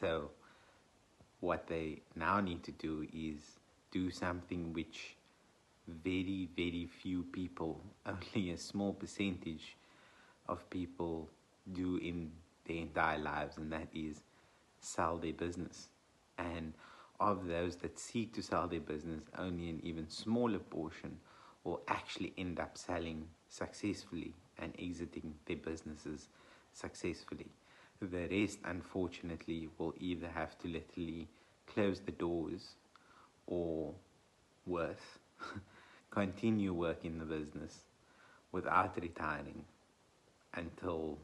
so what they now need to do is do something which very, very few people, only a small percentage of people do in their entire lives, and that is sell their business. And of those that seek to sell their business, only an even smaller portion will actually end up selling successfully and exiting their businesses successfully. The rest, unfortunately, will either have to literally close the doors or worse, continue working the business without retiring until,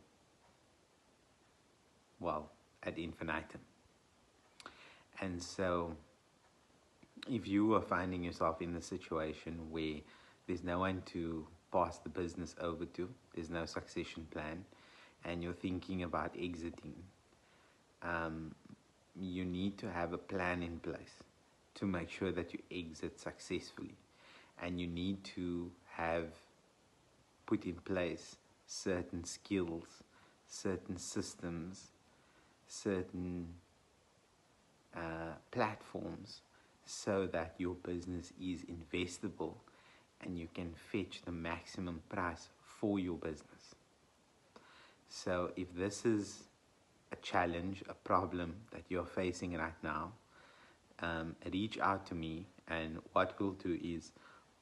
well, ad infinitum. And so, if you are finding yourself in the situation where there's no one to pass the business over to, there's no succession plan, and you're thinking about exiting, um, you need to have a plan in place to make sure that you exit successfully. And you need to have put in place certain skills, certain systems, certain uh, platforms so that your business is investable and you can fetch the maximum price for your business. So, if this is a challenge, a problem that you're facing right now, um, reach out to me, and what we'll do is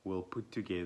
we'll put together